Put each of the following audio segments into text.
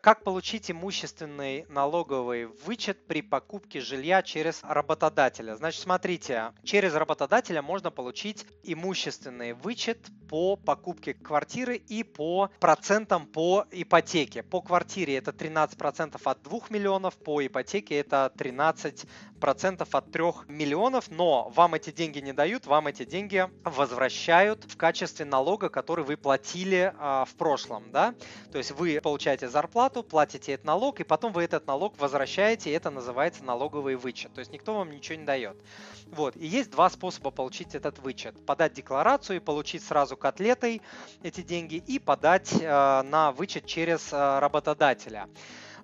Как получить имущественный налоговый вычет при покупке жилья через работодателя? Значит, смотрите, через работодателя можно получить имущественный вычет по покупке квартиры и по процентам по ипотеке. По квартире это 13% от 2 миллионов, по ипотеке это 13% от 3 миллионов, но вам эти деньги не дают, вам эти деньги возвращают в качестве налога, который вы платили а, в прошлом. Да? То есть вы получаете зарплату, платите этот налог, и потом вы этот налог возвращаете, и это называется налоговый вычет. То есть никто вам ничего не дает. Вот. И есть два способа получить этот вычет. Подать декларацию и получить сразу котлетой эти деньги, и подать э, на вычет через э, работодателя.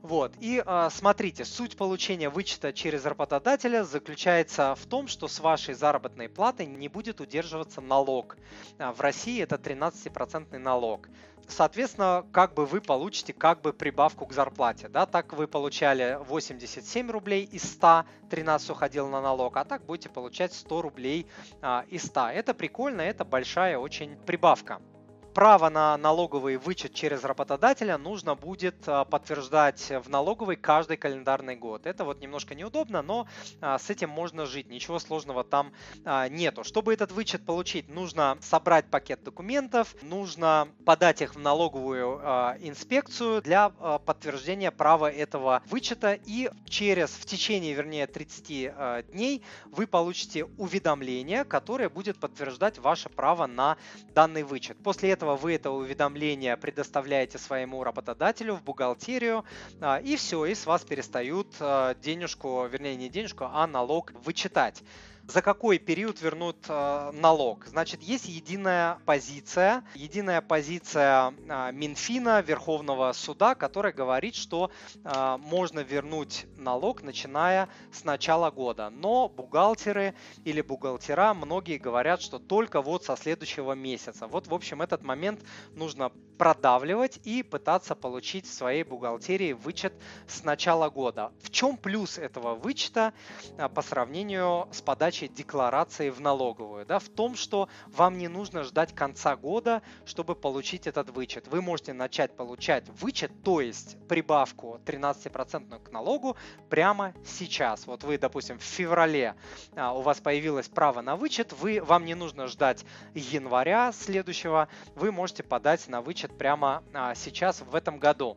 Вот. И э, смотрите, суть получения вычета через работодателя заключается в том, что с вашей заработной платы не будет удерживаться налог. А в России это 13% налог. Соответственно, как бы вы получите как бы прибавку к зарплате. Да? Так вы получали 87 рублей из 100, 13 уходил на налог, а так будете получать 100 рублей а, из 100. Это прикольно, это большая очень прибавка право на налоговый вычет через работодателя нужно будет а, подтверждать в налоговой каждый календарный год. Это вот немножко неудобно, но а, с этим можно жить, ничего сложного там а, нету. Чтобы этот вычет получить, нужно собрать пакет документов, нужно подать их в налоговую инспекцию для подтверждения права этого вычета и через, в течение, вернее, 30 дней вы получите уведомление, которое будет подтверждать ваше право на данный вычет. После этого этого вы это уведомление предоставляете своему работодателю в бухгалтерию, а, и все, и с вас перестают а, денежку, вернее не денежку, а налог вычитать за какой период вернут э, налог. Значит, есть единая позиция, единая позиция э, Минфина, Верховного суда, которая говорит, что э, можно вернуть налог, начиная с начала года. Но бухгалтеры или бухгалтера, многие говорят, что только вот со следующего месяца. Вот, в общем, этот момент нужно продавливать и пытаться получить в своей бухгалтерии вычет с начала года. В чем плюс этого вычета э, по сравнению с подачей подачей декларации в налоговую, да, в том, что вам не нужно ждать конца года, чтобы получить этот вычет. Вы можете начать получать вычет, то есть прибавку 13% к налогу прямо сейчас. Вот вы, допустим, в феврале а, у вас появилось право на вычет, вы, вам не нужно ждать января следующего, вы можете подать на вычет прямо а, сейчас в этом году.